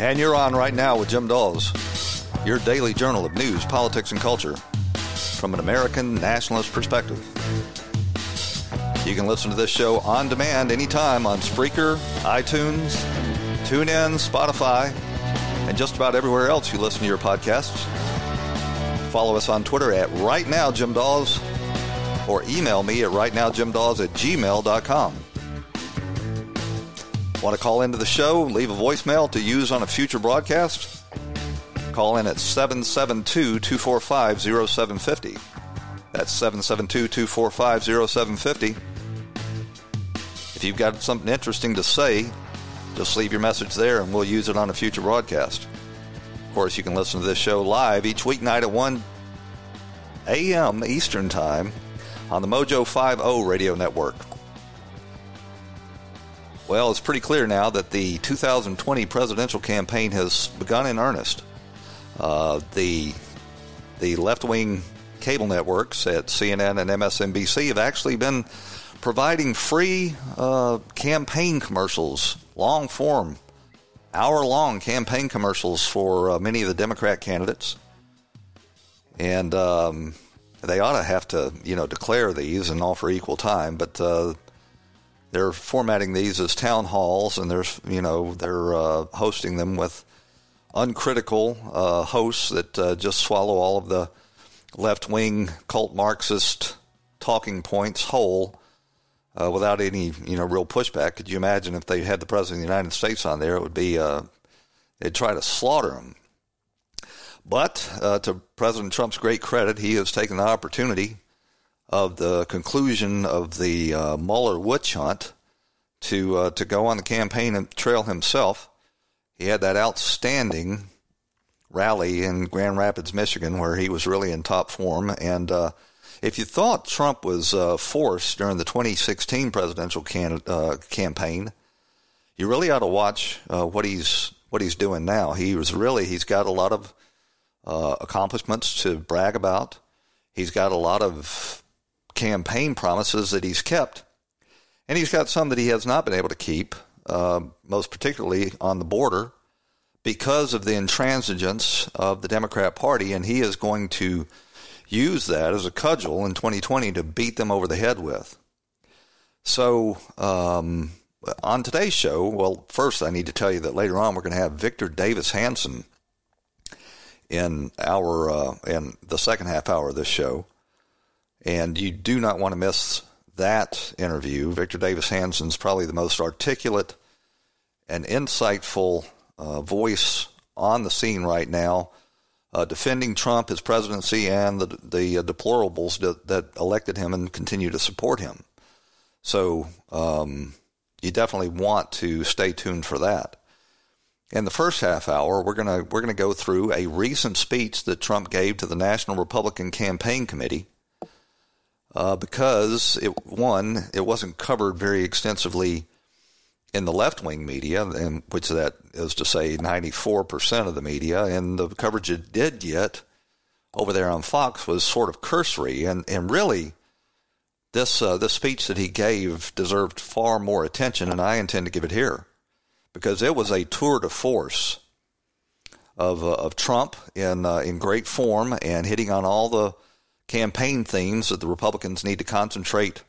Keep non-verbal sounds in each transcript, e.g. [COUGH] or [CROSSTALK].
And you're on right now with Jim Dawes, your daily journal of news, politics, and culture from an American nationalist perspective. You can listen to this show on demand anytime on Spreaker, iTunes, TuneIn, Spotify, and just about everywhere else you listen to your podcasts. Follow us on Twitter at Right Now Jim Dawes or email me at rightnowjimdawes at gmail.com. Want to call into the show, leave a voicemail to use on a future broadcast? Call in at 772 245 0750. That's 772 245 0750. If you've got something interesting to say, just leave your message there and we'll use it on a future broadcast. Of course, you can listen to this show live each weeknight at 1 a.m. Eastern Time on the Mojo 50 radio network. Well, it's pretty clear now that the 2020 presidential campaign has begun in earnest. Uh, the the left wing cable networks at CNN and MSNBC have actually been providing free uh, campaign commercials, long form, hour long campaign commercials for uh, many of the Democrat candidates. And um, they ought to have to, you know, declare these and offer equal time, but uh, they're formatting these as town halls, and there's you know they're uh, hosting them with uncritical uh, hosts that uh, just swallow all of the left wing cult Marxist talking points whole. Uh, without any, you know, real pushback, could you imagine if they had the president of the United States on there? It would be uh, they'd try to slaughter him. But uh, to President Trump's great credit, he has taken the opportunity of the conclusion of the uh, Mueller witch hunt to uh, to go on the campaign trail himself. He had that outstanding rally in Grand Rapids, Michigan, where he was really in top form. And uh, if you thought Trump was uh, forced during the 2016 presidential can- uh, campaign, you really ought to watch uh, what he's what he's doing now. He was really he's got a lot of accomplishments to brag about. He's got a lot of campaign promises that he's kept, and he's got some that he has not been able to keep, uh, most particularly on the border, because of the intransigence of the Democrat Party, and he is going to use that as a cudgel in 2020 to beat them over the head with. So, um, on today's show, well, first I need to tell you that later on we're going to have Victor Davis Hanson in our uh, in the second half hour of this show. And you do not want to miss that interview. Victor Davis Hanson's probably the most articulate and insightful uh, voice on the scene right now, uh, defending Trump, his presidency, and the, the uh, deplorables that, that, elected him and continue to support him. So um, you definitely want to stay tuned for that. In the first half hour, we're gonna we're gonna go through a recent speech that Trump gave to the National Republican Campaign Committee uh, because it one it wasn't covered very extensively in the left wing media, and which that is to say ninety four percent of the media, and the coverage it did get over there on Fox was sort of cursory, and and really. This uh, this speech that he gave deserved far more attention, and I intend to give it here, because it was a tour de force of uh, of Trump in uh, in great form and hitting on all the campaign themes that the Republicans need to concentrate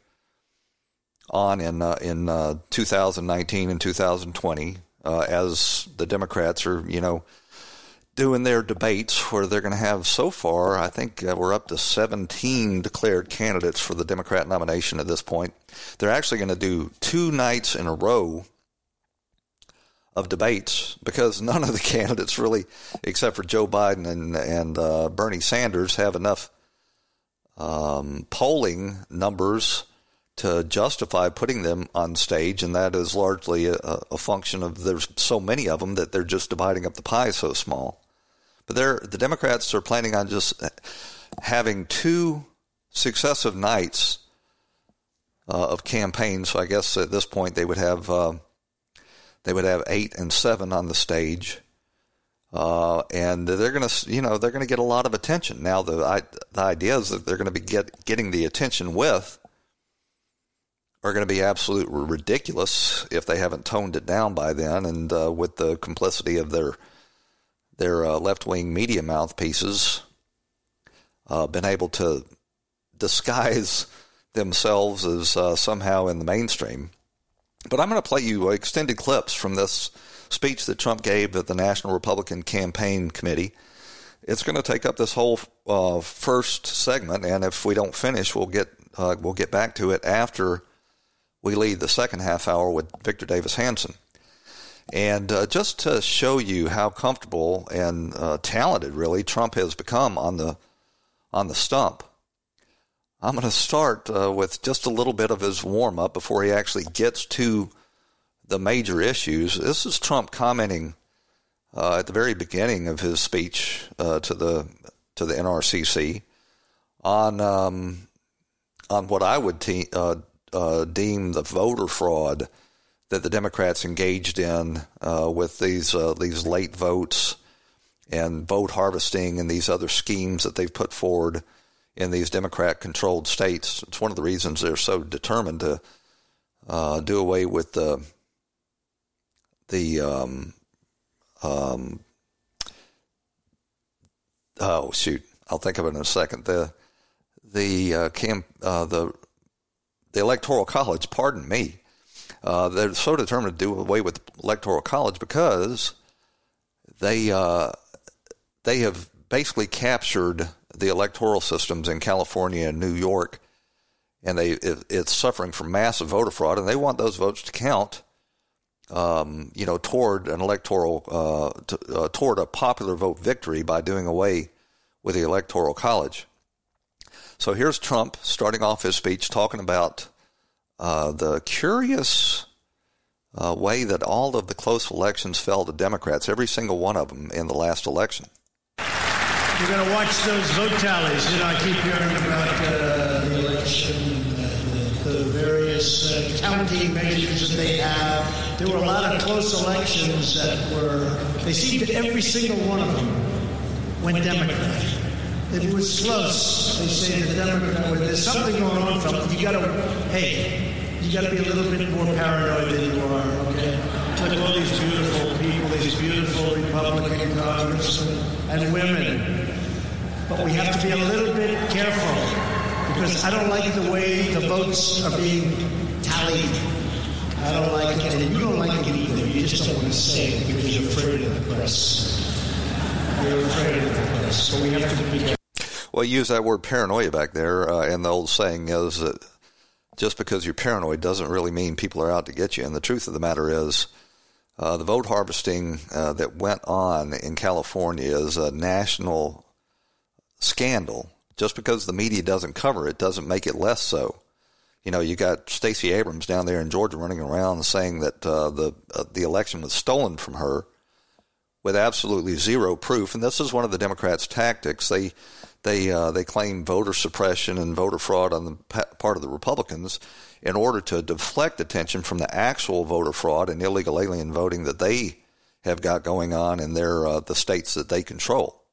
on in uh, in uh, 2019 and 2020 uh, as the Democrats are, you know, doing their debates where they're going to have so far, I think uh, we're up to 17 declared candidates for the Democrat nomination at this point. They're actually going to do two nights in a row of debates because none of the [LAUGHS] candidates really, except for Joe Biden and and uh, Bernie Sanders, have enough um, polling numbers to justify putting them on stage, and that is largely a, a, function of there's so many of them that they're just dividing up the pie so small. But they're, the Democrats are planning on just having two successive nights uh, of campaigns. So I guess at this point they would have uh, they would have eight and seven on the stage, uh, and they're going to you know they're going to get a lot of attention. Now the I, the idea is that they're going to be get, getting the attention with are going to be absolutely ridiculous if they haven't toned it down by then, and uh, with the complicity of their their uh, left wing media mouthpieces, uh, been able to disguise [LAUGHS] themselves as uh, somehow in the mainstream. But I'm going to play you extended clips from this speech that Trump gave at the National Republican Campaign Committee. It's going to take up this whole uh, first segment, and if we don't finish, we'll get uh, we'll get back to it after we lead the second half hour with Victor Davis Hanson. And uh, just to show you how comfortable and uh, talented, really, Trump has become on the on the stump, I'm going to start uh, with just a little bit of his warm up before he actually gets to the major issues. This is Trump commenting uh, at the very beginning of his speech uh, to the to the NRCC on um, on what I would te- uh, uh, deem the voter fraud that the Democrats engaged in uh, with these these late votes and vote harvesting and these other schemes that they've put forward in these Democrat controlled states. It's one of the reasons they're so determined to uh, do away with the the um, um, oh shoot, I'll think of it in a second. The the uh, camp uh, the the electoral college. Pardon me. Uh, they're so determined to do away with electoral college because they uh, they have basically captured the electoral systems in California and New York, and they it, it's suffering from massive voter fraud, and they want those votes to count. Um, you know, toward an electoral, uh, uh, toward a popular vote victory by doing away with the electoral college. So here's Trump starting off his speech talking about uh, the curious uh, way that all of the close elections fell to Democrats, every single one of them in the last election. We're going to watch those vote tallies. You know, I keep hearing about uh, the election, the, the, various uh, counting measures that they have. There were a lot of close elections that were, they seemed that every single one of them went Democrat. If it was close. They say the Democrat, there's something going on, Trump. You got to, hey, you got to be a little bit more paranoid than you are, okay? At all these beautiful people, these beautiful Republican congressmen and women but we have to be a little bit careful because I don't like the way the votes are being tallied. I don't like it, and you don't like it either. You just don't want to say it because you're afraid of the press. You're afraid of the press, so we have to be careful. Well, you use that word paranoia back there, uh, and the old saying is that just because you're paranoid doesn't really mean people are out to get you. And the truth of the matter is, uh, the vote harvesting uh, that went on in California is a national scandal. Just because the media doesn't cover it doesn't make it less so. You know, you got Stacey Abrams down there in Georgia running around saying that uh, the uh, the election was stolen from her with absolutely zero proof. And this is one of the Democrats' tactics. They they uh, they claim voter suppression and voter fraud on the part of the Republicans in order to deflect attention from the actual voter fraud and illegal alien voting that they have got going on in their uh, the states that they control.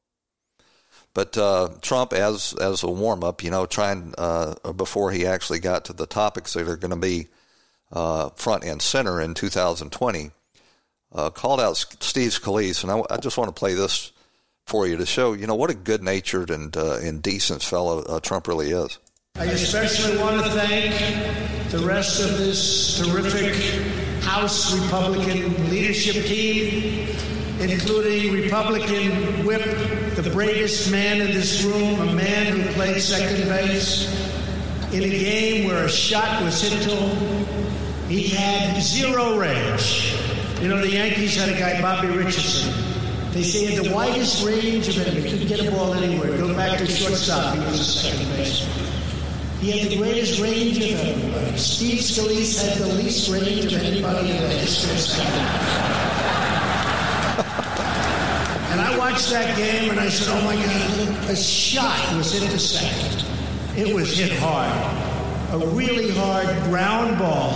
But uh, Trump, as as a warm up, you know, trying uh, before he actually got to the topics that are going to be uh, front and center in 2020, uh, called out Steve Scalise, and I, I, just want to play this for you to show you know what a good natured and uh, and decent fellow uh, Trump really is. I especially want to thank the rest of this terrific House Republican leadership team including Republican whip, the bravest man in this room, a man who played second base in a game where a shot was hit to him. He had zero range. You know, the Yankees had a guy, Bobby Richardson. They say he had the widest range of anything. He couldn't get a ball anywhere. Go back to shortstop. He was a second baseman. He had the greatest range of everybody. Steve Scalise had the least range of anybody in the history of and I watched that game and I said, oh my God, a shot was second. It was hit hard. A really hard ground ball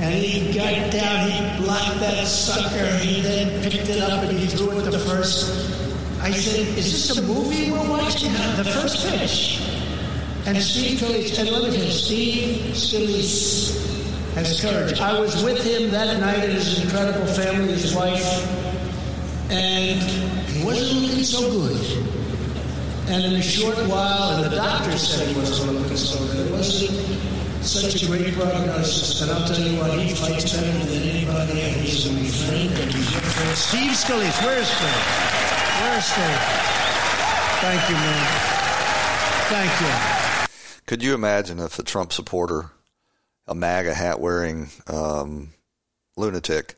and he got down, he blocked that sucker, he then picked it up and he threw it to first. I said, is this a movie we're watching? The first pitch. And Steve Scalise, and look at him, Steve Scalise has courage. I was with him that night at his incredible family, his wife, and he wasn't looking so good. And in a short while, and the doctor said he wasn't looking so good. It wasn't such a great prognosis. And I'll tell you what, he fights better than anybody, and he's my friend, and he's your friend. Steve Scalise, where's Steve? Where's Steve? Thank you, man. Thank you. Could you imagine if a Trump supporter, a MAGA hat wearing um, lunatic,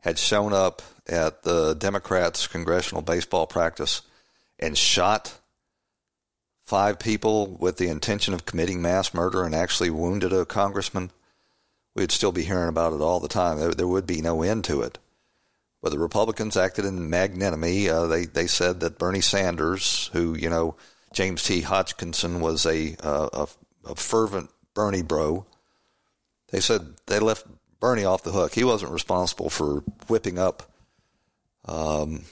had shown up at the Democrats' congressional baseball practice and shot five people with the intention of committing mass murder and actually wounded a congressman, we'd still be hearing about it all the time. There, there would be no end to it. But the Republicans acted in magnanimity. Uh, they they said that Bernie Sanders, who you know James T. Hodgkinson was a, uh, a, a fervent Bernie bro, they said they left Bernie off the hook. He wasn't responsible for whipping up um,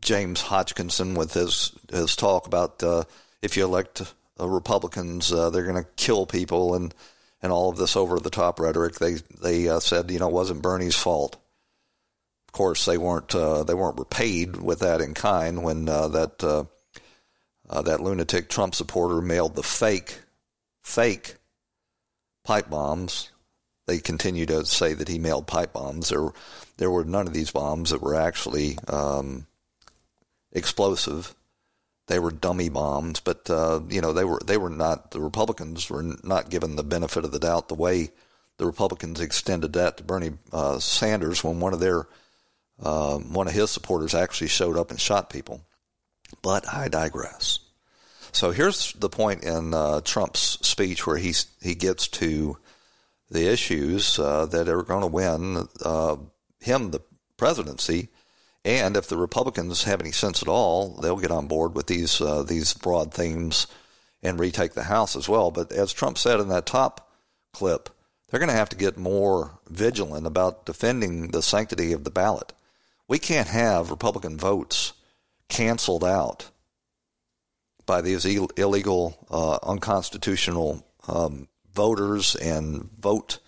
James Hodgkinson with his his talk about uh, if you elect uh, Republicans, uh, they're going to kill people and and all of this over the top rhetoric. They they uh, said you know it wasn't Bernie's fault. Of course, they weren't they weren't repaid with that in kind when that that lunatic Trump supporter mailed the fake fake pipe bombs. They continue to say that he mailed pipe bombs. There there were none of these bombs that were actually um, explosive they were dummy bombs, but uh, you know they were they were not the Republicans were not given the benefit of the doubt the way the Republicans extended that to Bernie uh, Sanders when one of their uh, one of his supporters actually showed up and shot people. But I digress. So here's the point in uh, Trump's speech where he he gets to the issues uh, that are going to win uh, him the presidency and if the Republicans have any sense at all, they'll get on board with these uh, these broad themes and retake the House as well. But as Trump said in that top clip, they're going to have to get more vigilant about defending the sanctity of the ballot. We can't have Republican votes canceled out by these Ill- illegal, uh, unconstitutional um, voters and vote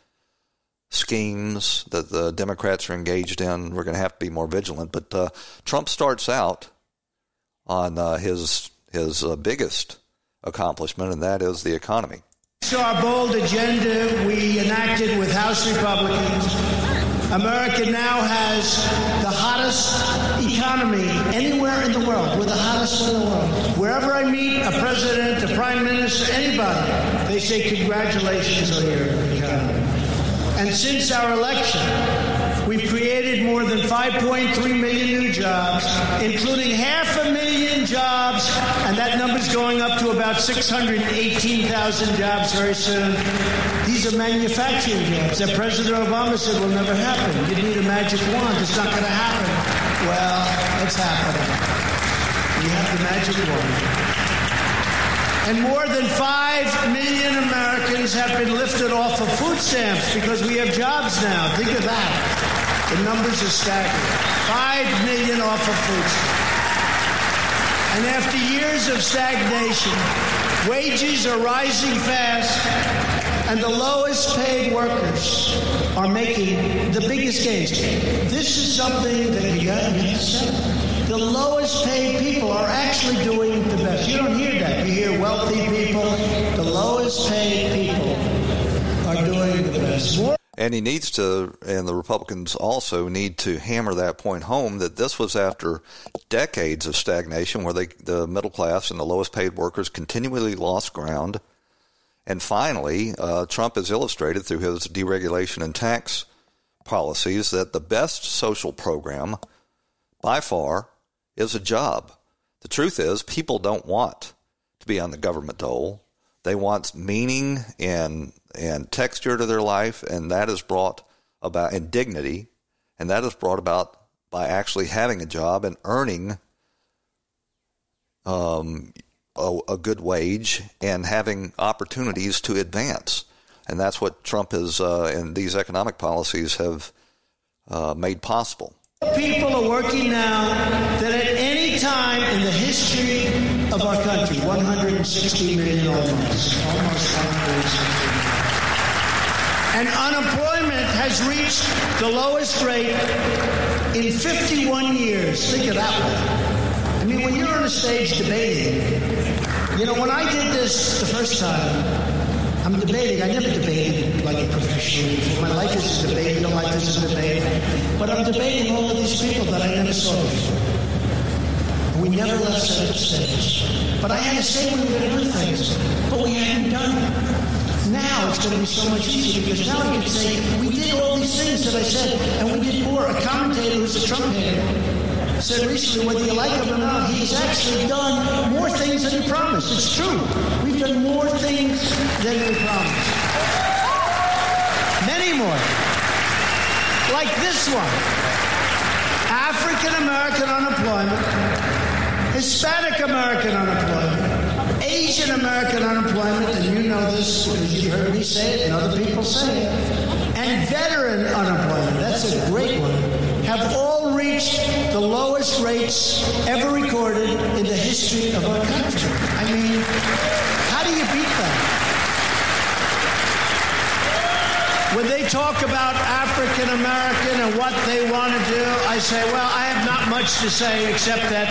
schemes that the Democrats are engaged in. We're going to have to be more vigilant. But uh, Trump starts out on uh, his his uh, biggest accomplishment, and that is the economy. So our bold agenda we enacted with House Republicans. America now has the hottest economy anywhere in the world. We're the hottest in the world. Wherever I meet a president, a prime minister, anybody, they say congratulations on your. And since our election, we've created more than 5.3 million new jobs, including half a million jobs, and that number's going up to about 618,000 jobs very soon. These are manufacturing jobs that President Obama said will never happen. You need a magic wand. It's not going to happen. Well, it's happening. We have the magic wand. And more than 5 million Americans have been lifted off of food stamps because we have jobs now. Think of that. The numbers are staggering. 5 million off of food stamps. And after years of stagnation, wages are rising fast, and the lowest paid workers are making the biggest gains. This is something that you got to say the lowest paid people are actually doing the best. You don't hear that. You hear wealthy people. The lowest paid people are doing the best. And he needs to, and the Republicans also need to hammer that point home that this was after decades of stagnation where they, the middle class and the lowest paid workers continually lost ground. And finally, uh, Trump has illustrated through his deregulation and tax policies that the best social program by far is a job. The truth is, people don't want to be on the government dole. They want meaning and and texture to their life, and that is brought about and dignity, and that is brought about by actually having a job and earning um, a, a good wage and having opportunities to advance. And that's what Trump has, uh, and these economic policies have uh, made possible. People are working now that time in the history of our country, 160 million almost, almost 160 million. And unemployment has reached the lowest rate in 51 years. Think of that one. I mean, when you're on a stage debating, you know, when I did this the first time, I'm debating. I never debated like professionally. My life is a debate. Your life is a debate. But I'm debating all of these people that I never saw before. We never left center stage. But I had to say we were going to do things, but we hadn't done it. Now it's going to be so much easier because now I can say we did all these things that I said, and we did more. A commentator who's a Trump hater said recently, whether you like him or not, he's actually done more things than he promised. It's true. We've done more things than we promised. Many more. Like this one. African American unemployment, Hispanic American unemployment, Asian American unemployment, and you know this because you've heard me say it and other people say it, and veteran unemployment. That's a great one have all reached the lowest rates ever recorded in the history of our country. I mean, how do you beat that? When they talk about African American and what they want to do, I say, well, I have not much to say except that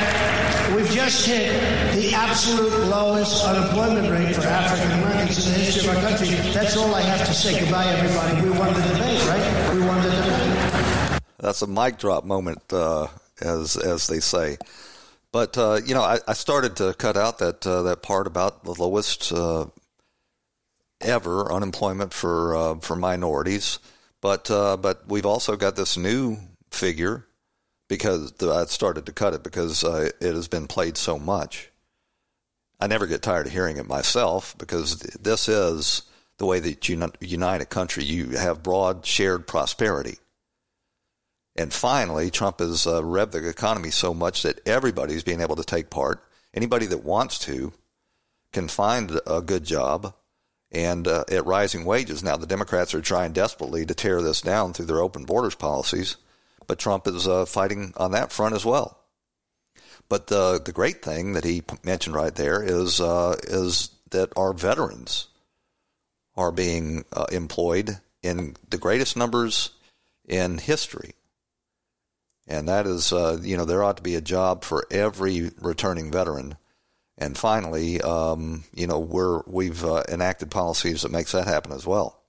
we've just hit the absolute lowest unemployment rate for African Americans in the history of our country. That's all I have to say. Goodbye, everybody. We won the debate, right? We won the debate. That's a mic drop moment, uh, as as they say. But uh, you know, I, I, started to cut out that uh, that part about the lowest uh, ever unemployment for uh, for minorities. But uh, but we've also got this new figure because I started to cut it because it has been played so much. I never get tired of hearing it myself because this is the way that you unite a country. You have broad shared prosperity. And finally, Trump has uh, revved the economy so much that everybody's being able to take part. Anybody that wants to can find a good job and uh, at rising wages. Now, the Democrats are trying desperately to tear this down through their open borders policies, but Trump is uh, fighting on that front as well. But the the great thing that he mentioned right there is uh, is that our veterans are being uh, employed in the greatest numbers in history and that is, uh, you know, there ought to be a job for every returning veteran. And finally, um, you know, we're, we've uh, enacted policies that makes that happen as well.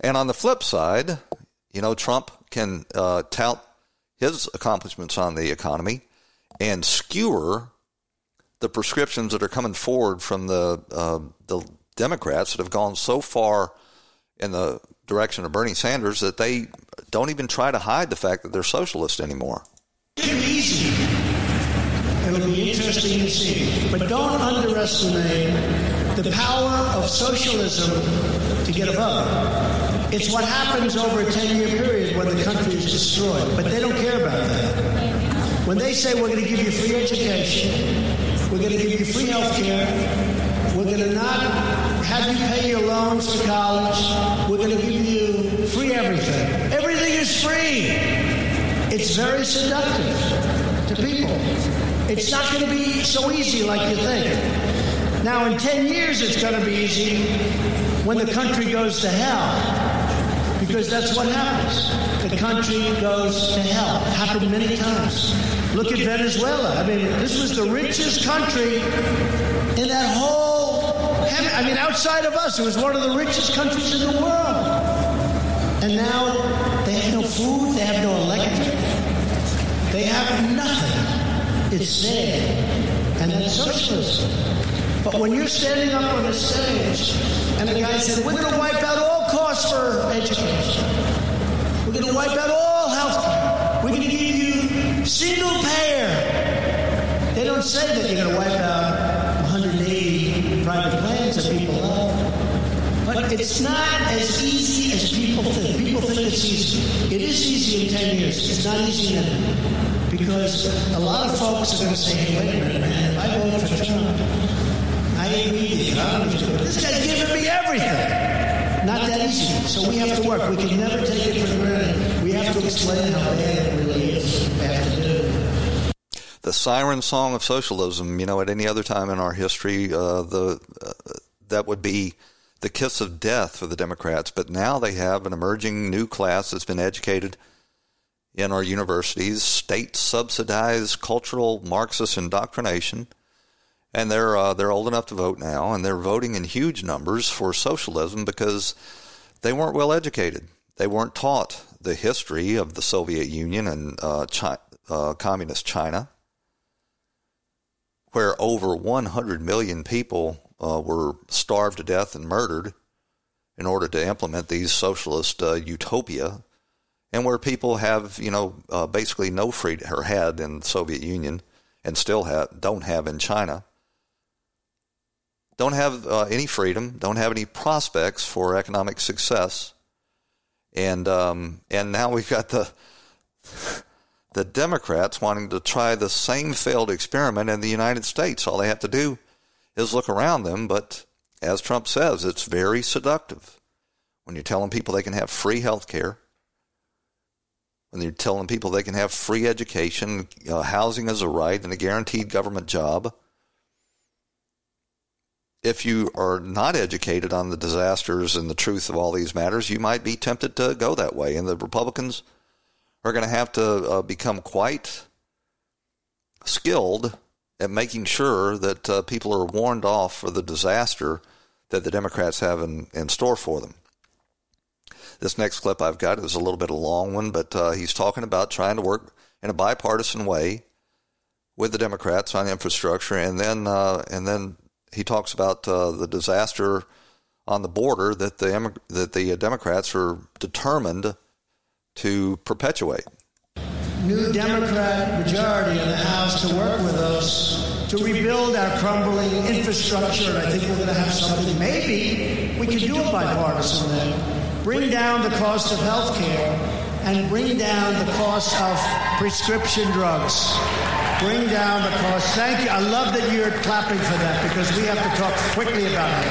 And on the flip side, you know, Trump can uh, tout his accomplishments on the economy and skewer the prescriptions that are coming forward from the uh, the Democrats that have gone so far in the direction of Bernie Sanders that they don't even try to hide the fact that they're socialist anymore. Easy. It'll be interesting to see. But don't underestimate the power of socialism to get above. It's what happens over a 10 year period when the country is destroyed. But they don't care about that. When they say we're going to give you free education, we're going to give you free health care, we're going to not have you pay your loans for college, we're going to give you free everything. Everything is free. It's very seductive to people. It's not going to be so easy like you think. Now, in 10 years, it's going to be easy when the country goes to hell. Because that's what happens. The country goes to hell. Happened many times. Look at Venezuela. I mean, this was the richest country in that whole. I mean, outside of us, it was one of the richest countries in the world. And now they have no food, they have no electric, they have nothing. It's there. And that's socialism. But when you're standing up on a stage and the guy said, we're going to wipe out all costs for education. We're going to wipe out all health care. We're going to give you single payer. They don't say that you're going to wipe out 180 private plans that people have. But it's not as easy as people think. People think it's easy. It is easy in 10 years. It's not easy now. Because a lot of folks are going to say, hey, wait a minute, man, if I vote for Trump, I agree you. I don't. This guy's giving me everything. Not that easy. So we have to work. We can never take it for granted. We have to explain how bad it really is. The siren song of socialism. You know, at any other time in our history, uh, the uh, that would be the kiss of death for the Democrats. But now they have an emerging new class that's been educated in our universities, state subsidized cultural Marxist indoctrination. And they're uh, they're old enough to vote now, and they're voting in huge numbers for socialism because they weren't well educated. They weren't taught the history of the Soviet Union and uh, China, uh, communist China, where over 100 million people uh, were starved to death and murdered in order to implement these socialist uh, utopia and where people have, you know, uh, basically no freedom or had in the Soviet Union and still have, don't have in China, don't have uh, any freedom, don't have any prospects for economic success, and um, and now we've got the [LAUGHS] the Democrats wanting to try the same failed experiment in the United States. All they have to do is look around them, but as Trump says, it's very seductive when you're telling people they can have free health care when they're telling people they can have free education, uh, housing as a right, and a guaranteed government job. If you are not educated on the disasters and the truth of all these matters, you might be tempted to go that way. And the Republicans are going to have to uh, become quite skilled at making sure that uh, people are warned off for the disaster that the Democrats have in, in store for them. This next clip I've got is a little bit of a long one, but uh, he's talking about trying to work in a bipartisan way with the Democrats on infrastructure, and then uh, and then he talks about uh, the disaster on the border that the that the Democrats are determined to perpetuate. New Democrat majority in the House to work with us to rebuild our crumbling infrastructure, I think we're going to have something. Maybe we can do a bipartisan bring down the cost of health care and bring down the cost of prescription drugs. Bring down the cost. Thank you. I love that you're clapping for that because we have to talk quickly about it.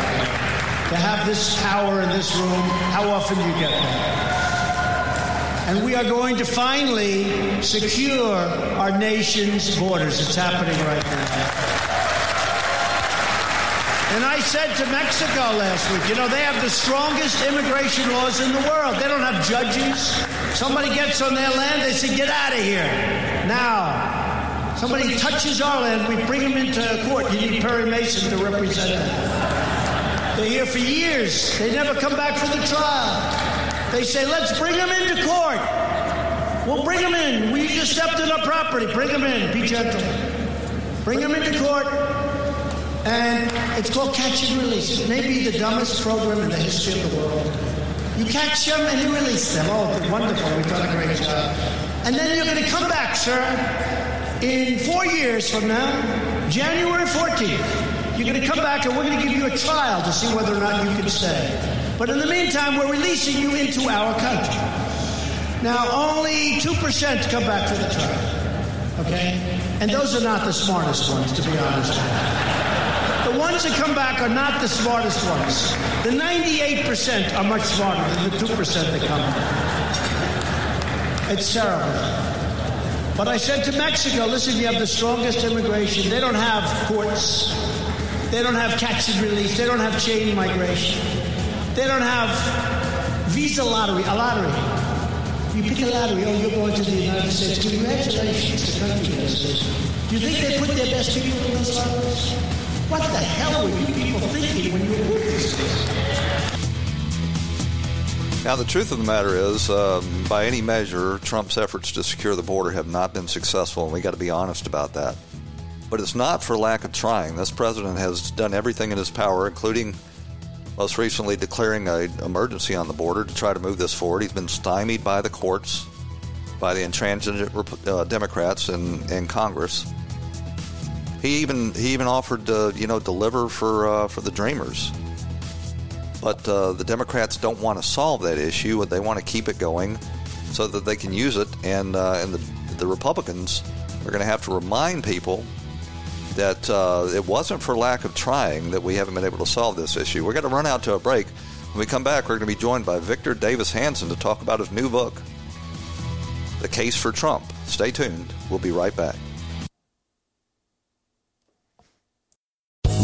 To have this power in this room, how often do you get that? And we are going to finally secure our nation's borders. It's happening right now. And I said to Mexico last week, you know, they have the strongest immigration laws in the world. They don't have judges. Somebody gets on their land, they say, get out of here. Now, somebody touches our land, we bring them into court. You need Perry Mason to represent them. They're here for years. They never come back for the trial. They say, let's bring them into court. We'll bring them in. We just stepped on our property. Bring them in. Be gentle. Bring them into court and it's called Catch and Release. It may be the dumbest program in the history of the world. You catch them and you release them. Oh, wonderful. We've done a great job. And then you're going to come back, sir, in four years from now, January 14th. You're going to come back and we're going to give you a trial to see whether or not you can stay. But in the meantime, we're releasing you into our country. Now, only 2% come back for the trial. Okay? And those are not the smartest ones, to be honest ones that come back are not the smartest ones. The 98% are much smarter than the 2% that come back. It's terrible. But I said to Mexico, listen, you have the strongest immigration. They don't have courts. They don't have catch and release. They don't have chain migration. They don't have visa lottery, a lottery. You pick a lottery, oh, you're going to the United States. Congratulations, the country does Do you think they put their best people in those lotteries? What the hell were you people thinking when you approved this Now, the truth of the matter is, um, by any measure, Trump's efforts to secure the border have not been successful, and we got to be honest about that. But it's not for lack of trying. This president has done everything in his power, including most recently declaring an emergency on the border to try to move this forward. He's been stymied by the courts, by the intransigent uh, Democrats in, in Congress. He even he even offered to you know deliver for uh, for the Dreamers, but uh, the Democrats don't want to solve that issue. They want to keep it going so that they can use it, and uh, and the the Republicans are going to have to remind people that uh, it wasn't for lack of trying that we haven't been able to solve this issue. We're going to run out to a break. When we come back, we're going to be joined by Victor Davis Hanson to talk about his new book, The Case for Trump. Stay tuned. We'll be right back.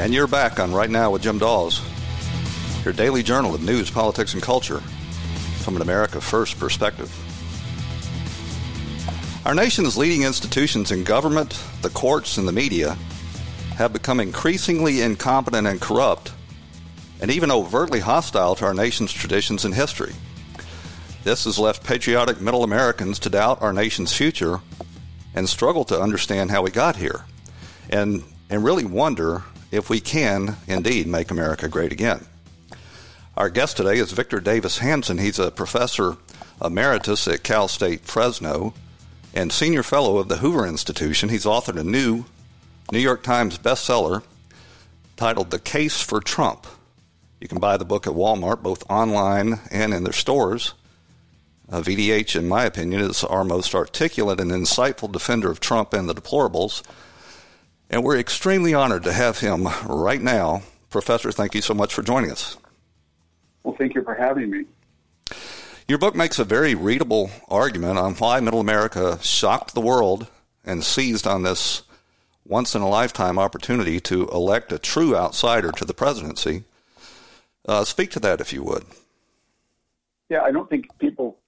And you're back on Right Now with Jim Dawes, your daily journal of news, politics, and culture from an America First perspective. Our nation's leading institutions in government, the courts, and the media have become increasingly incompetent and corrupt, and even overtly hostile to our nation's traditions and history. This has left patriotic middle Americans to doubt our nation's future and struggle to understand how we got here, and, and really wonder if we can indeed make America great again. Our guest today is Victor Davis Hanson. He's a professor emeritus at Cal State Fresno and senior fellow of the Hoover Institution. He's authored a new New York Times bestseller titled The Case for Trump. You can buy the book at Walmart, both online and in their stores. Uh, VDH, in my opinion, is our most articulate and insightful defender of Trump and the deplorables. And we're extremely honored to have him right now. Professor, thank you so much for joining us. Well, thank you for having me. Your book makes a very readable argument on why Middle America shocked the world and seized on this once in a lifetime opportunity to elect a true outsider to the presidency. Uh, speak to that if you would. Yeah, I don't think people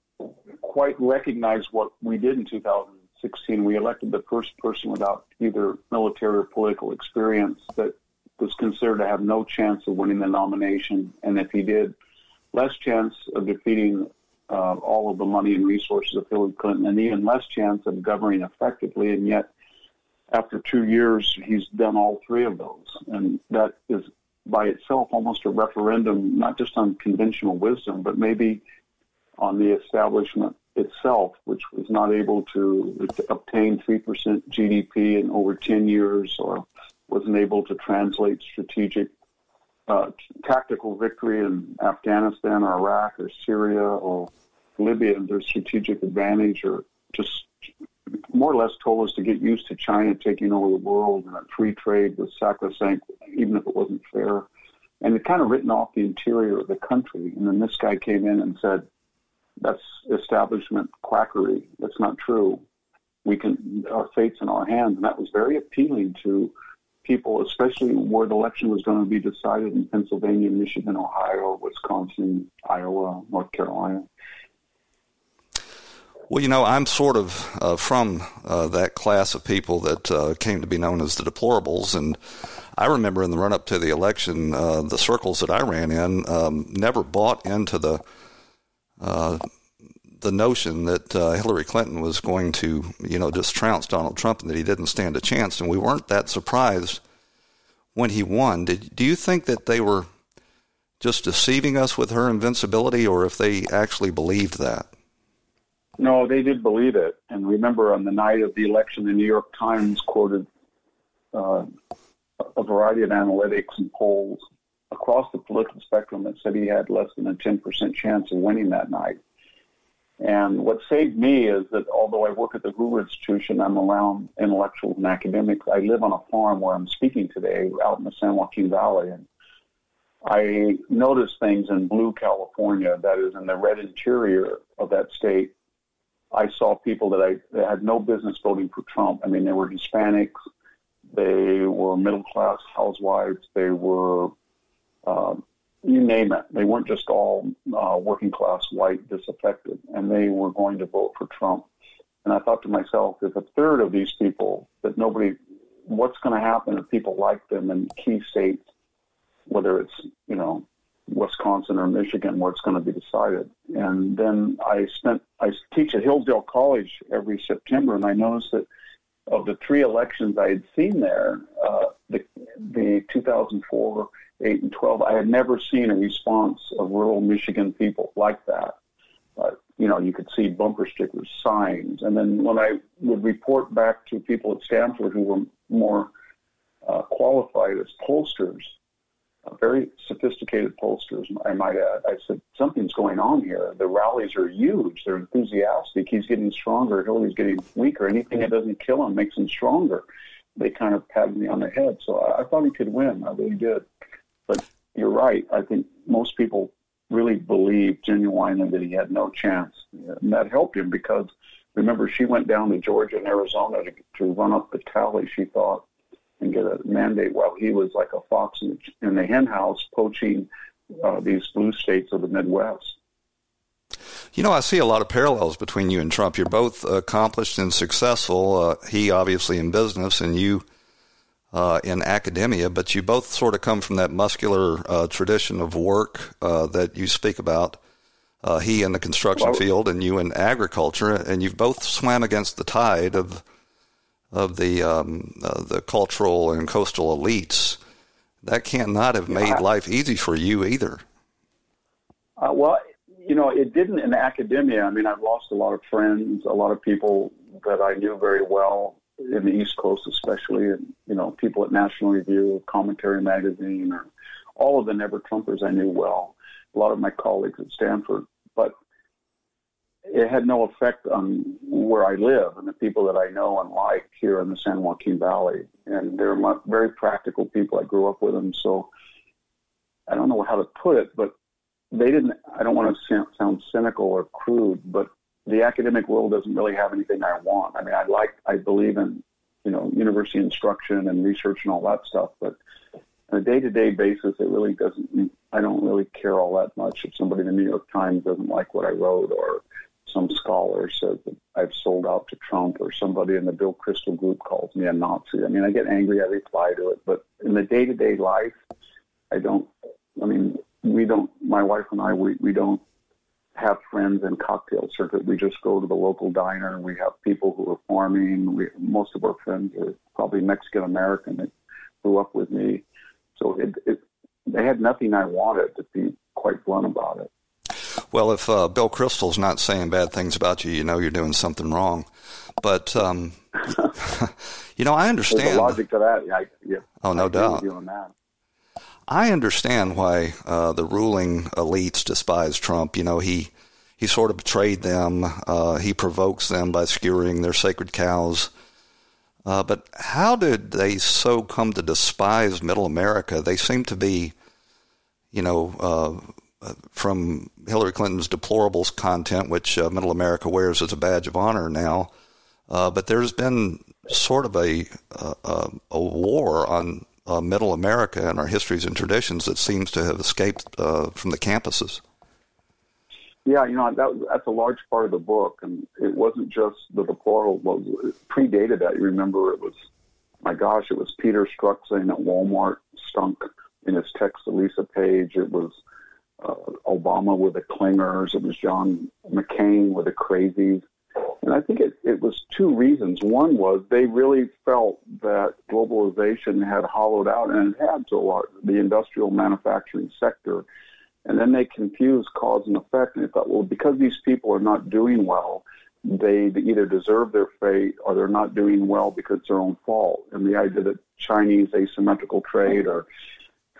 quite recognize what we did in 2000 16, we elected the first person without either military or political experience that was considered to have no chance of winning the nomination, and if he did, less chance of defeating uh, all of the money and resources of Hillary Clinton, and even less chance of governing effectively. And yet, after two years, he's done all three of those, and that is by itself almost a referendum, not just on conventional wisdom, but maybe on the establishment itself, which was not able to obtain 3% GDP in over 10 years or wasn't able to translate strategic uh, tactical victory in Afghanistan or Iraq or Syria or Libya their strategic advantage or just more or less told us to get used to China taking over the world and that free trade was sacrosanct, even if it wasn't fair. And it kind of written off the interior of the country. And then this guy came in and said, that's establishment quackery. That's not true. We can our fate's in our hands, and that was very appealing to people, especially where the election was going to be decided in Pennsylvania, Michigan, Ohio, Wisconsin, Iowa, North Carolina. Well, you know, I'm sort of uh, from uh, that class of people that uh, came to be known as the deplorables. And I remember in the run up to the election, uh, the circles that I ran in um, never bought into the the notion that uh, Hillary Clinton was going to, you know, just trounce Donald Trump and that he didn't stand a chance. And we weren't that surprised when he won. Did, do you think that they were just deceiving us with her invincibility or if they actually believed that? No, they did believe it. And remember, on the night of the election, the New York Times quoted uh, a variety of analytics and polls across the political spectrum that said he had less than a 10% chance of winning that night. And what saved me is that although I work at the Hoover Institution, I'm around intellectuals and academics. I live on a farm where I'm speaking today, out in the San Joaquin Valley. And I noticed things in blue California, that is in the red interior of that state. I saw people that I that had no business voting for Trump. I mean, they were Hispanics, they were middle class housewives, they were, um, you name it. They weren't just all uh, working class white disaffected, and they were going to vote for Trump. And I thought to myself, if a third of these people that nobody, what's going to happen if people like them in key states, whether it's you know Wisconsin or Michigan, where it's going to be decided. And then I spent I teach at Hillsdale College every September, and I noticed that of the three elections I had seen there, uh, the the 2004, 8, and 12, I had never seen a response of rural Michigan people like that. You know, you could see bumper stickers, signs, and then when I would report back to people at Stanford who were more uh, qualified as pollsters, uh, very sophisticated pollsters, I might add. I said, something's going on here. The rallies are huge. They're enthusiastic. He's getting stronger. Hillary's getting weaker. Anything that doesn't kill him makes him stronger. They kind of patted me on the head. So I, I thought he could win. I really did. But you're right. I think most people really believed genuinely that he had no chance. And that helped him because remember, she went down to Georgia and Arizona to, to run up the tally, she thought, and get a mandate while he was like a fox in the, in the hen house poaching uh, these blue states of the Midwest. You know, I see a lot of parallels between you and Trump. You're both accomplished and successful. Uh, he obviously in business, and you uh, in academia. But you both sort of come from that muscular uh, tradition of work uh, that you speak about. Uh, he in the construction well, field, and you in agriculture, and you've both swam against the tide of of the um, uh, the cultural and coastal elites. That cannot have made life easy for you either. Uh, well, you know, it didn't in academia. I mean, I've lost a lot of friends, a lot of people that I knew very well in the East Coast, especially, and you know, people at National Review, Commentary Magazine, or all of the Never Trumpers I knew well. A lot of my colleagues at Stanford, but it had no effect on where I live and the people that I know and like here in the San Joaquin Valley. And they're very practical people. I grew up with them, so I don't know how to put it, but they didn't. I don't want to sound cynical or crude, but the academic world doesn't really have anything I want. I mean, I like, I believe in, you know, university instruction and research and all that stuff, but on a day-to-day basis, it really doesn't. I don't really care all that much if somebody in the New York Times doesn't like what I wrote or some scholar says that I've sold out to Trump or somebody in the Bill Kristol group calls me a Nazi. I mean, I get angry, I reply to it, but in the day to day life, I don't, I mean, we don't, my wife and I, we, we don't have friends in cocktail circuit. We just go to the local diner. We have people who are farming. We, most of our friends are probably Mexican American that grew up with me. So it, it, they had nothing I wanted to be quite blunt about it. Well, if uh, Bill Kristol's not saying bad things about you, you know you're doing something wrong. But um, [LAUGHS] you know, I understand There's a logic to that. I, yeah, oh, no doubt. I understand why uh, the ruling elites despise Trump. You know, he he sort of betrayed them. Uh, he provokes them by skewering their sacred cows. Uh, but how did they so come to despise Middle America? They seem to be, you know, uh, from Hillary Clinton's deplorables content, which uh, Middle America wears as a badge of honor now. Uh, but there's been sort of a a, a war on uh, Middle America and our histories and traditions that seems to have escaped uh, from the campuses. Yeah, you know that, that's a large part of the book, and it wasn't just the deplorable. It predated that. You remember it was, my gosh, it was Peter Strzok saying that Walmart stunk in his text to Lisa Page. It was uh, Obama with the clingers. It was John McCain with the crazies. And I think it, it was two reasons. One was they really felt that globalization had hollowed out, and it had to a lot, the industrial manufacturing sector. And then they confused cause and effect, and they thought, well, because these people are not doing well, they either deserve their fate or they're not doing well because it's their own fault. And the idea that Chinese asymmetrical trade or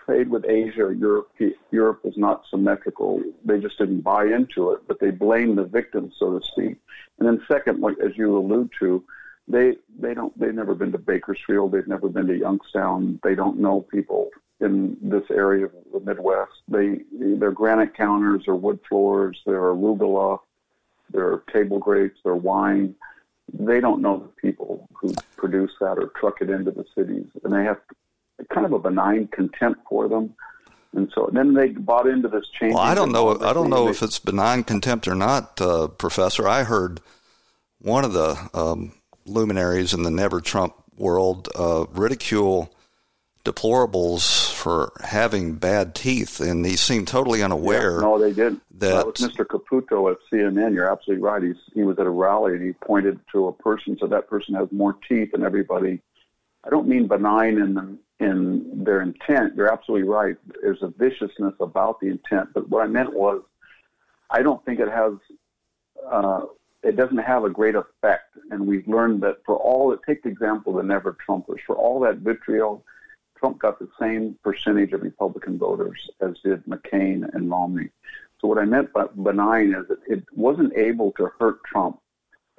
trade with Asia or Europe, Europe was not symmetrical. They just didn't buy into it, but they blamed the victims, so to speak. And then second, as you allude to, they they don't they've never been to Bakersfield, they've never been to Youngstown, they don't know people in this area of the Midwest. They they're granite counters, or wood floors, they're arugula, they're table grapes, they're wine. They don't know the people who produce that or truck it into the cities, and they have kind of a benign contempt for them. And so then they bought into this change. Well, I don't know. I don't know if it's benign contempt or not, uh, Professor. I heard one of the um, luminaries in the Never Trump world uh, ridicule deplorables for having bad teeth, and he seemed totally unaware. Yeah, no, they did. That, that was Mr. Caputo at CNN. You're absolutely right. He's, he was at a rally and he pointed to a person, so that person has more teeth than everybody. I don't mean benign in the, in their intent. You're absolutely right. There's a viciousness about the intent, but what I meant was, I don't think it has. Uh, it doesn't have a great effect. And we've learned that for all, take the example of the never Trumpers, for all that vitriol, Trump got the same percentage of Republican voters as did McCain and Romney. So what I meant by benign is that it wasn't able to hurt Trump.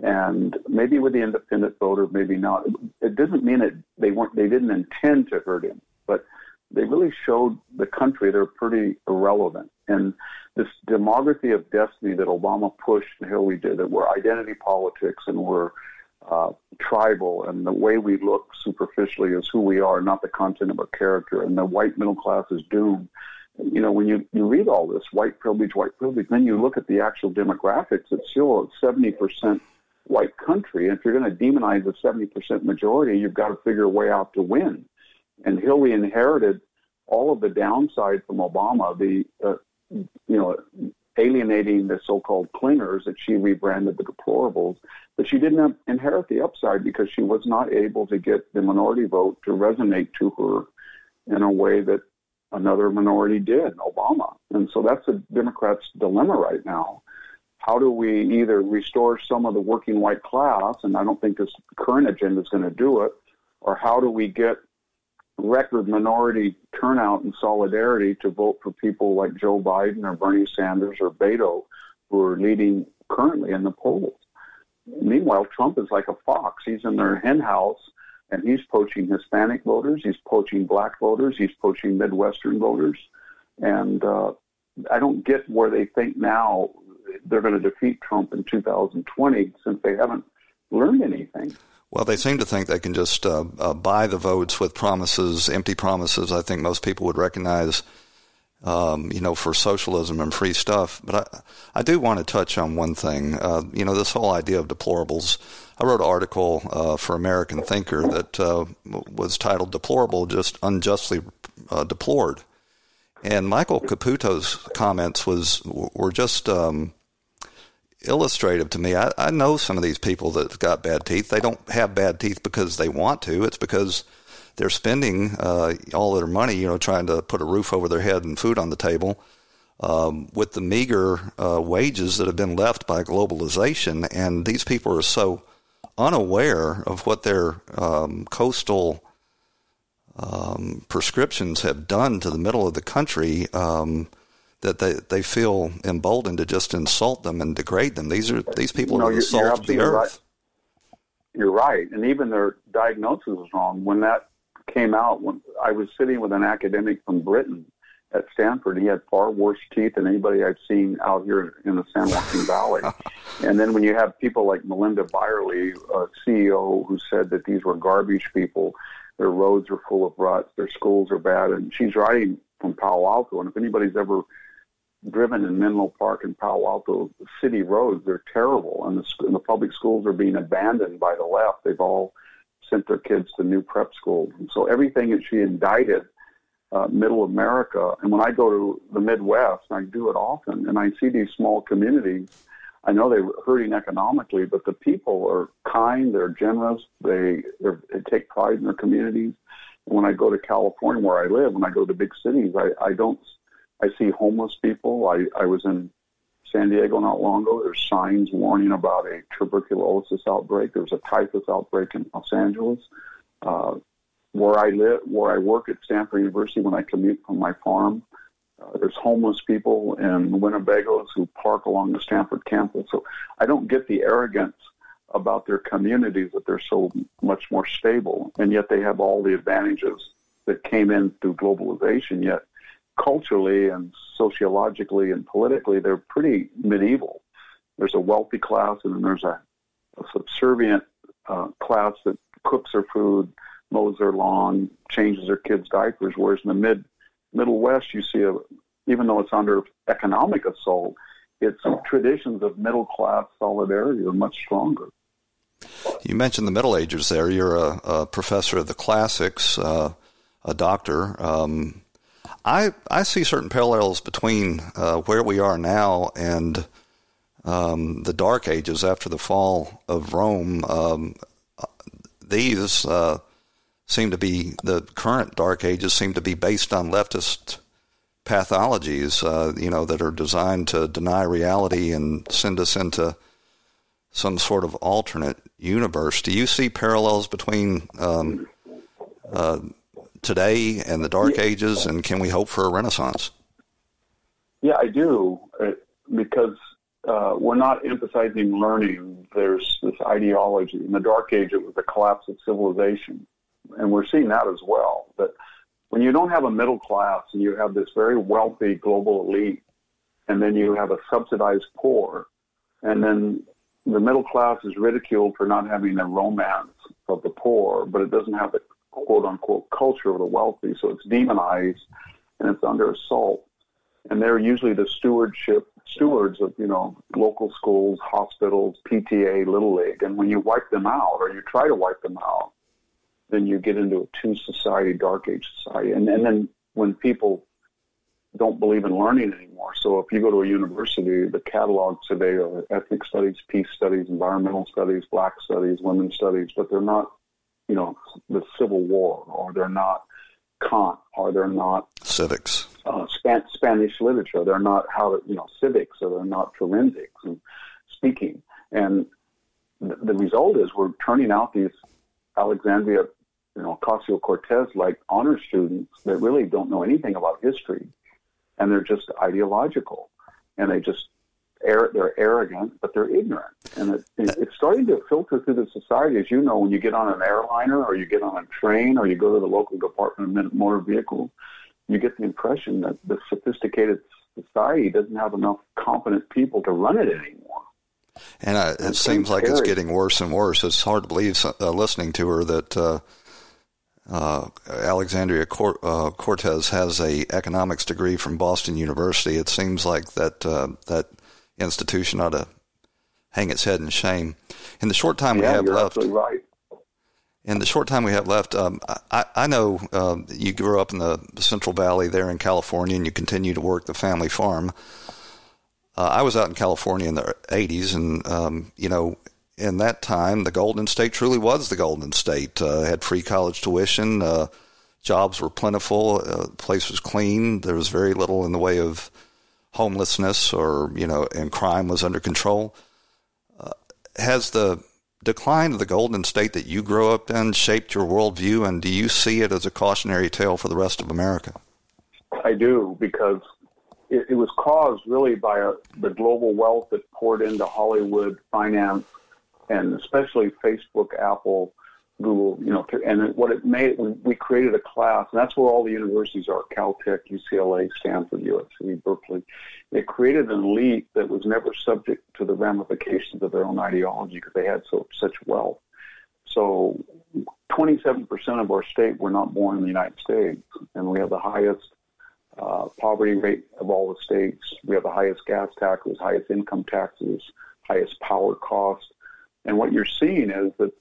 And maybe with the independent voter, maybe not. It doesn't mean that they weren't, they didn't intend to hurt him, but they really showed the country they're pretty irrelevant. And this demography of destiny that Obama pushed and Hillary did, that we're identity politics and we're uh, tribal, and the way we look superficially is who we are, not the content of our character, and the white middle class is doomed. You know, when you, you read all this, white privilege, white privilege, then you look at the actual demographics, it's still a 70% white country. And if you're going to demonize the 70% majority, you've got to figure a way out to win. And Hillary inherited all of the downside from Obama, the uh, you know alienating the so-called clingers that she rebranded the deplorables, but she didn't inherit the upside because she was not able to get the minority vote to resonate to her in a way that another minority did, Obama. And so that's the Democrats' dilemma right now. How do we either restore some of the working white class, and I don't think this current agenda is going to do it, or how do we get record minority turnout and solidarity to vote for people like Joe Biden or Bernie Sanders or Beto, who are leading currently in the polls. Meanwhile, Trump is like a fox. He's in their hen house and he's poaching Hispanic voters, he's poaching black voters, he's poaching Midwestern voters. And uh, I don't get where they think now they're going to defeat Trump in 2020 since they haven't learned anything. Well, they seem to think they can just uh, uh, buy the votes with promises, empty promises. I think most people would recognize, um, you know, for socialism and free stuff. But I, I do want to touch on one thing. Uh, you know, this whole idea of deplorables. I wrote an article uh, for American Thinker that uh, was titled "Deplorable, Just Unjustly uh, Deplored," and Michael Caputo's comments was were just. Um, illustrative to me. I, I know some of these people that got bad teeth. They don't have bad teeth because they want to. It's because they're spending uh, all their money, you know, trying to put a roof over their head and food on the table. Um, with the meager uh, wages that have been left by globalization, and these people are so unaware of what their um, coastal um, prescriptions have done to the middle of the country. Um, that they, they feel emboldened to just insult them and degrade them. These are these people no, are the salt of the earth. Right. You're right, and even their diagnosis is wrong. When that came out, when I was sitting with an academic from Britain at Stanford, he had far worse teeth than anybody I've seen out here in the San Joaquin Valley. [LAUGHS] and then when you have people like Melinda Byerley, a CEO, who said that these were garbage people, their roads are full of ruts, their schools are bad, and she's writing from Palo Alto. And if anybody's ever driven in Menlo Park and Palo Alto city roads. They're terrible, and the, and the public schools are being abandoned by the left. They've all sent their kids to new prep schools. And so everything that she indicted uh, middle America, and when I go to the Midwest, and I do it often, and I see these small communities, I know they're hurting economically, but the people are kind, they're generous, they they take pride in their communities. When I go to California, where I live, when I go to big cities, I, I don't I see homeless people. I, I was in San Diego not long ago. There's signs warning about a tuberculosis outbreak. There's a typhus outbreak in Los Angeles. Uh, where I live, where I work at Stanford University, when I commute from my farm, uh, there's homeless people in Winnebagos who park along the Stanford campus. So I don't get the arrogance about their communities that they're so much more stable, and yet they have all the advantages that came in through globalization, yet culturally and sociologically and politically, they're pretty medieval. There's a wealthy class, and then there's a, a subservient uh, class that cooks their food, mows their lawn, changes their kids' diapers. Whereas in the mid Middle West, you see a, even though it's under economic assault, its traditions of middle class solidarity are much stronger. You mentioned the Middle Ages there. You're a, a professor of the classics, uh, a doctor. Um, I I see certain parallels between uh, where we are now and um, the Dark Ages after the fall of Rome. Um, these uh, seem to be the current Dark Ages seem to be based on leftist pathologies, uh, you know, that are designed to deny reality and send us into some sort of alternate universe. Do you see parallels between um, uh, today and the Dark Ages, and can we hope for a renaissance? Yeah, I do, uh, because uh, we're not emphasizing learning. There's this ideology. In the Dark Age, it was the collapse of civilization, and we're seeing that as well. But when you don't have a middle class and you have this very wealthy global elite, and then you have a subsidized poor, and then the middle class is ridiculed for not having the romance of the poor, but it doesn't have the quote unquote culture of the wealthy, so it's demonized and it's under assault. And they're usually the stewardship stewards of you know local schools, hospitals, PTA, Little League, and when you wipe them out or you try to wipe them out, then you get into a two society, dark age society, and and then when people don't believe in learning anymore. So if you go to a university, the catalogs today are ethnic studies, peace studies, environmental studies, black studies, women's studies, but they're not, you know, the Civil War, or they're not Kant, or they're not civics uh, Span- Spanish literature. They're not how to, you know, civics, or they're not forensics and speaking. And th- the result is we're turning out these Alexandria, you know, Ocasio Cortez like honor students that really don't know anything about history, and they're just ideological, and they just they're arrogant, but they're ignorant, and it, it, it's starting to filter through the society. As you know, when you get on an airliner, or you get on a train, or you go to the local department of motor vehicles you get the impression that the sophisticated society doesn't have enough competent people to run it anymore. And uh, it seems like it's getting worse and worse. It's hard to believe, uh, listening to her, that uh, uh, Alexandria Cor- uh, Cortez has a economics degree from Boston University. It seems like that uh, that institution ought to hang its head in shame. In the short time yeah, we have you're left, absolutely right in the short time we have left, um, I, I, know uh, you grew up in the Central Valley there in California, and you continue to work the family farm. Uh, I was out in California in the '80s, and um, you know, in that time, the Golden State truly was the Golden State. Uh, had free college tuition, uh, jobs were plentiful, uh, the place was clean. There was very little in the way of homelessness, or you know, and crime was under control. Uh, has the decline of the Golden State that you grew up in shaped your worldview, and do you see it as a cautionary tale for the rest of America? I do, because it, it was caused really by a, the global wealth that poured into Hollywood finance, and especially Facebook, Apple, Google, you know, and what it made, we created a class, and that's where all the universities are, Caltech, UCLA, Stanford, USC, Berkeley. They created an elite that was never subject to the ramifications of their own ideology because they had so such wealth. So 27% of our state were not born in the United States, and we have the highest uh, poverty rate of all the states. We have the highest gas taxes, highest income taxes, highest power costs. And what you're seeing is that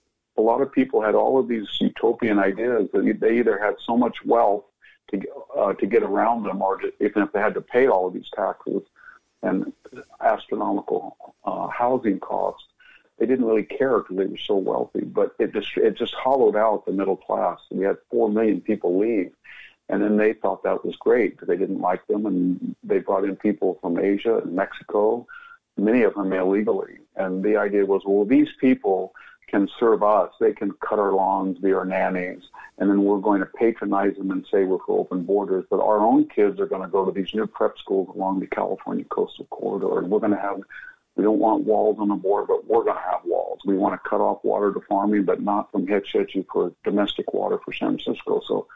a lot of people had all of these utopian ideas that they either had so much wealth to uh, to get around them, or to, even if they had to pay all of these taxes and astronomical uh, housing costs, they didn't really care because they were so wealthy. But it just it just hollowed out the middle class. We had four million people leave, and then they thought that was great because they didn't like them, and they brought in people from Asia and Mexico, many of them illegally. And the idea was, well, these people can serve us. They can cut our lawns, be our nannies, and then we're going to patronize them and say we're for open borders. But our own kids are going to go to these new prep schools along the California coastal corridor, and we're going to have. We don't want walls on the border, but we're going to have walls. We want to cut off water to farming, but not from Hetch Hetchy for domestic water for San Francisco. So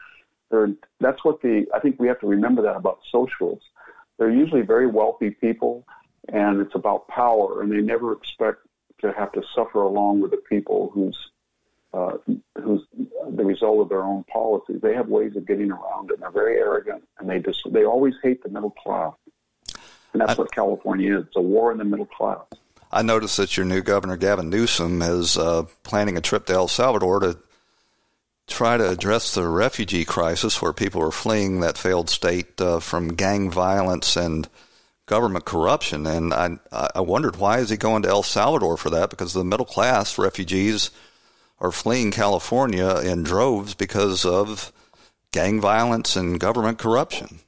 they're that's what the I think we have to remember that about socials. They're usually very wealthy people, and it's about power, and they never expect to have to suffer along with the people whose uh, who's the result of their own policies. They have ways of getting around it. And they're very arrogant, and they just they always hate the middle class, and that's I, what California is. It's a war in the middle class. I noticed that your new governor Gavin Newsom is uh, planning a trip to El Salvador to try to address the refugee crisis, where people are fleeing that failed state uh, from gang violence and government corruption. And I I wondered why is he going to El Salvador for that? Because the middle class refugees are fleeing California in droves because of gang violence and government corruption.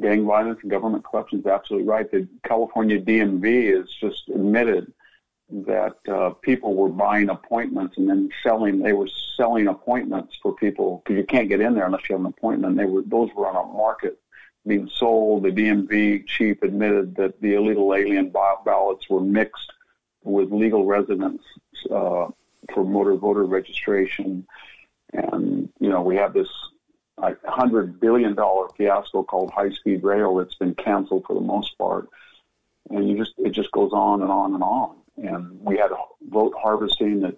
Gang violence and government corruption is absolutely right. The California DMV has just admitted that uh, people were buying appointments and then selling. They were selling appointments for people because you can't get in there unless you have an appointment. And they were those were on a market being sold. The DMV chief admitted that the illegal alien ballots were mixed with legal residents uh, for motor voter registration. And, you know, we have this $100 billion fiasco called high speed rail that's been canceled for the most part. And you just, it just goes on and on and on. And we had vote harvesting that,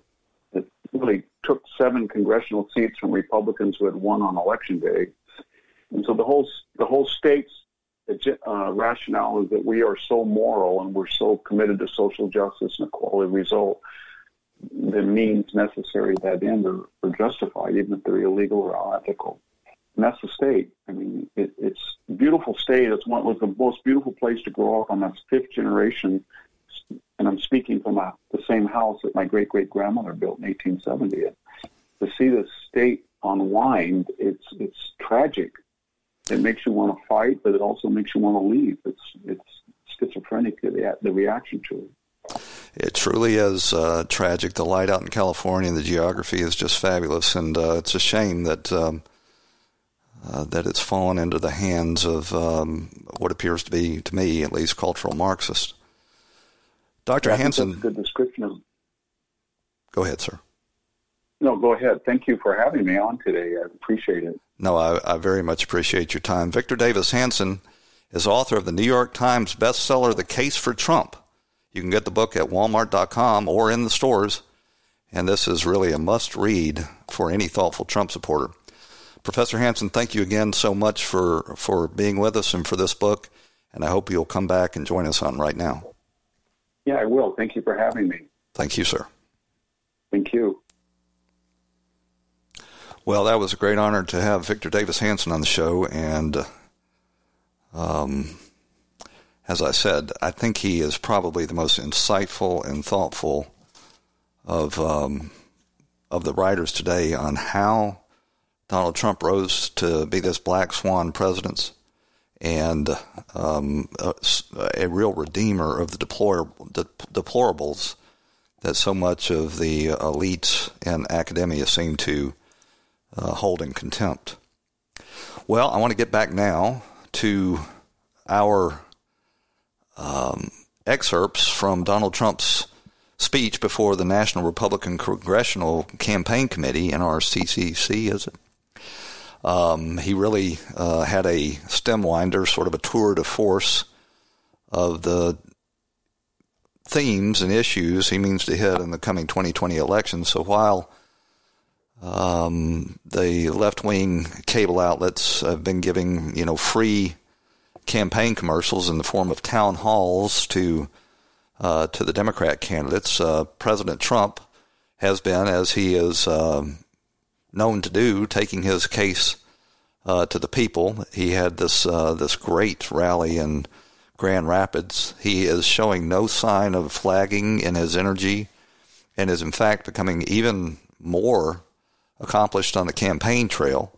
that really took seven congressional seats from Republicans who had won on election day. And so the whole, the whole state's uh, rationale is that we are so moral and we're so committed to social justice and equality result the means necessary to that end are, are justified, even if they're illegal or unethical. And that's the state. I mean, it, it's a beautiful state. It's one was the most beautiful place to grow up. I'm a fifth generation, and I'm speaking from a, the same house that my great great grandmother built in 1870. And to see the state unwind, it's it's tragic. It makes you want to fight, but it also makes you want to leave. It's it's schizophrenic the the reaction to it it truly is uh, tragic. The light out in California and the geography is just fabulous, and uh, it's a shame that um, uh, that it's fallen into the hands of um, what appears to be, to me at least, cultural Marxists. Dr. Hanson, good description of. Go ahead, sir. No, go ahead. Thank you for having me on today. I appreciate it. No, I, I very much appreciate your time. Victor Davis Hanson is author of the New York Times bestseller, The Case for Trump you can get the book at walmart.com or in the stores, and this is really a must read for any thoughtful Trump supporter. Professor Hanson, thank you again so much for, for being with us and for this book, and I hope you'll come back and join us on right now. Yeah, I will. Thank you for having me. Thank you, sir. Thank you. Well, that was a great honor to have Victor Davis Hanson on the show, and um, as I said, I think he is probably the most insightful and thoughtful of um, of the writers today on how Donald Trump rose to be this black swan president and um, a, a, real redeemer of the deplorable, de- deplorables that so much of the elites and academia seem to uh, hold in contempt. Well, I want to get back now to our um, excerpts from Donald Trump's speech before the National Republican Congressional Campaign Committee, NRCCC, is it? Um, he really uh, had a stem winder, sort of a tour de force of the themes and issues he means to hit in the coming 2020 election. So while um, the left wing cable outlets have been giving, you know, free campaign commercials in the form of town halls to uh, to the Democrat candidates. Uh, President Trump has been, as he is um, known to do, taking his case uh, to the people. He had this uh, this great rally in Grand Rapids. He is showing no sign of flagging in his energy, and is in fact becoming even more accomplished on the campaign trail.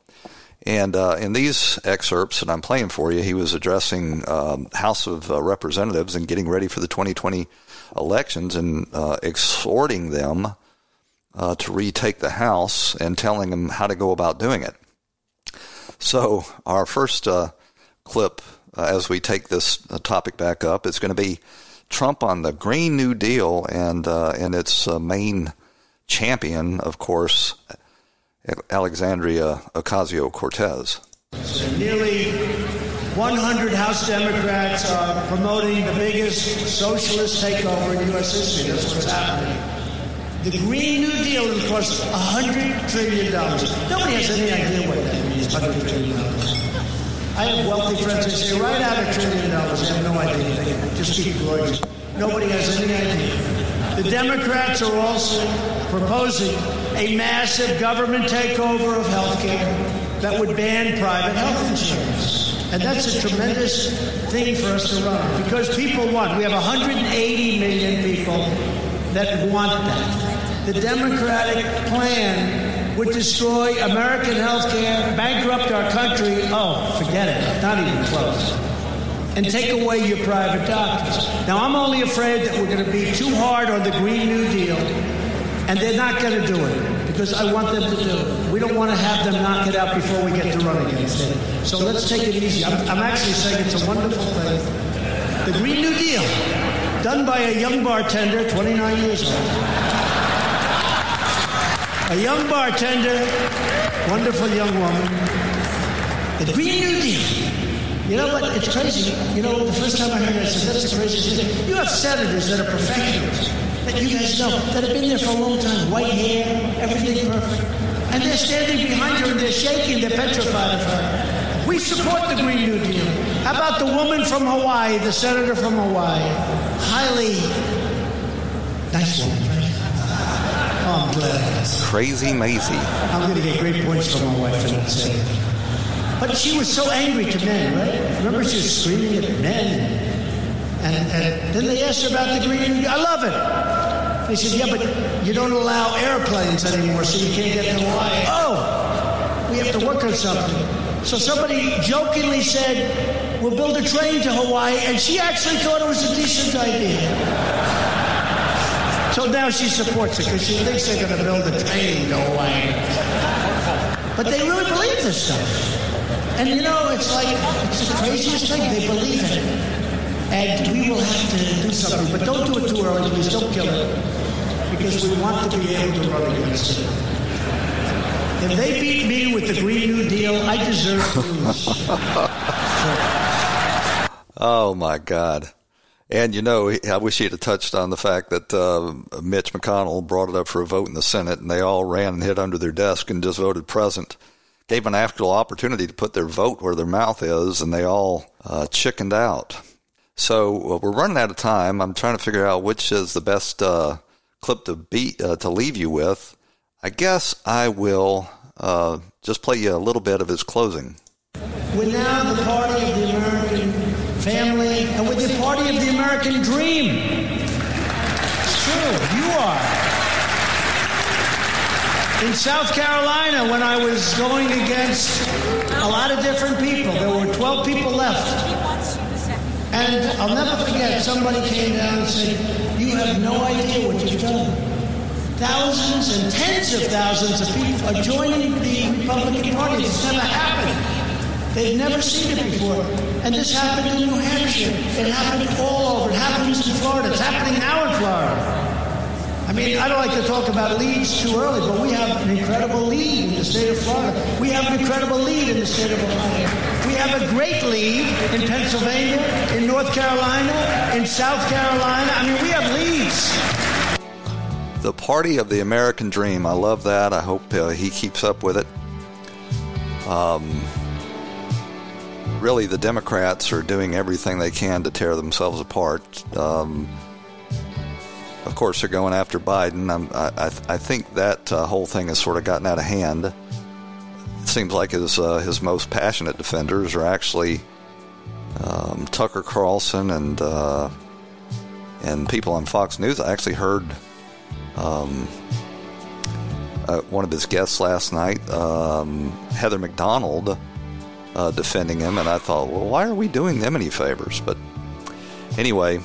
And uh, in these excerpts that I'm playing for you, he was addressing um, House of uh, Representatives and getting ready for the 2020 elections and uh, exhorting them uh, to retake the House and telling them how to go about doing it. So, our first uh, clip, uh, as we take this topic back up, is going to be Trump on the Green New Deal and and its main champion, of course Alexandria Ocasio Cortez. Nearly 100 House Democrats are promoting the biggest socialist takeover in U.S. history. That's what's happening. The Green New Deal will cost $100 trillion. Nobody has any idea what that means, $100 trillion. I have wealthy friends that say, right out a trillion dollars. They have no idea. Just speak gorgeous. Nobody has any idea. The Democrats are also proposing a massive government takeover of health care that would ban private health insurance. And that's a tremendous thing for us to run because people want. We have 180 million people that want that. The Democratic plan would destroy American health care, bankrupt our country. Oh, forget it. Not even close. And take away your private doctors. Now, I'm only afraid that we're going to be too hard on the Green New Deal, and they're not going to do it because I want them to do it. We don't want to have them knock it out before we get to run against it. So let's take it easy. I'm, I'm actually saying it's a wonderful thing. The Green New Deal, done by a young bartender, 29 years old. A young bartender, wonderful young woman. The Green New Deal. You know what? It's crazy. You know, the first time I heard it, I said, that's the craziest thing. You have senators that are professionals that you guys know that have been there for a long time. White hair, everything perfect. And they're standing behind her and they're shaking, they're petrified of her. We support the Green New Deal. How about the woman from Hawaii, the senator from Hawaii? Highly nice woman. Oh, I'm glad. Crazy Mazie. I'm going to get great points from my wife for it. But she was so angry to men, right? Remember, she was screaming at men. And, and then they asked her about the Green. I love it. They said, yeah, but you don't allow airplanes anymore, so you can't get to Hawaii. Oh, we have to work on something. So somebody jokingly said, we'll build a train to Hawaii, and she actually thought it was a decent idea. So now she supports it because she thinks they're going to build a train to Hawaii. But they really believe this stuff. And you know, it's like, it's the craziest thing. They believe it. And we will have to do something. But don't do it too early, please. Don't kill it. Because we want to be able to run against it. If they beat me with the Green New Deal, I deserve to lose. [LAUGHS] Oh, my God. And, you know, I wish he had touched on the fact that uh, Mitch McConnell brought it up for a vote in the Senate, and they all ran and hid under their desk and just voted present. Gave an actual opportunity to put their vote where their mouth is, and they all uh, chickened out. So uh, we're running out of time. I'm trying to figure out which is the best uh, clip to beat uh, to leave you with. I guess I will uh, just play you a little bit of his closing. We're now the party of the American family, and we're the party of the American dream. It's true. You are. In South Carolina, when I was going against a lot of different people, there were 12 people left. And I'll never forget, somebody came down and said, You have no idea what you've done. Thousands and tens of thousands of people are joining the Republican Party. It's never happened. They've never seen it before. And this happened in New Hampshire. It happened all over. It happens in Florida. It's happening now in Florida. I mean, I don't like to talk about leads too early, but we have an incredible lead in the state of Florida. We have an incredible lead in the state of Ohio. We have a great lead in Pennsylvania, in North Carolina, in South Carolina. I mean, we have leads. The party of the American dream. I love that. I hope uh, he keeps up with it. Um, really, the Democrats are doing everything they can to tear themselves apart. Um, of course, they're going after Biden. I, I, I think that uh, whole thing has sort of gotten out of hand. It seems like his uh, his most passionate defenders are actually um, Tucker Carlson and uh, and people on Fox News. I actually heard um, uh, one of his guests last night, um, Heather Mac Donald, uh, defending him, and I thought, well, why are we doing them any favors? But anyway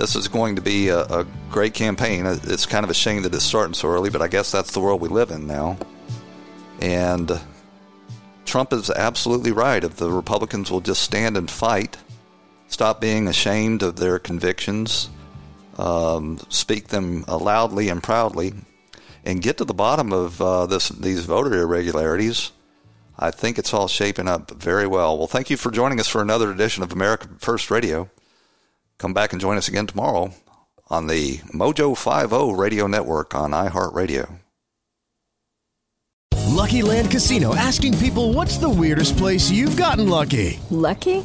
this is going to be a, a, great campaign. It's kind of a shame that it's starting so early, but I guess that's the world we live in now. And Trump is absolutely right. If the Republicans will just stand and fight, stop being ashamed of their convictions, um, speak them loudly and proudly, and get to the bottom of uh, this these voter irregularities. I think it's all shaping up very well. Well, thank you for joining us for another edition of America First Radio. Come back and join us again tomorrow on the Mojo 50 radio network on iHeartRadio. Lucky Land Casino asking people what's the weirdest place you've gotten lucky? Lucky?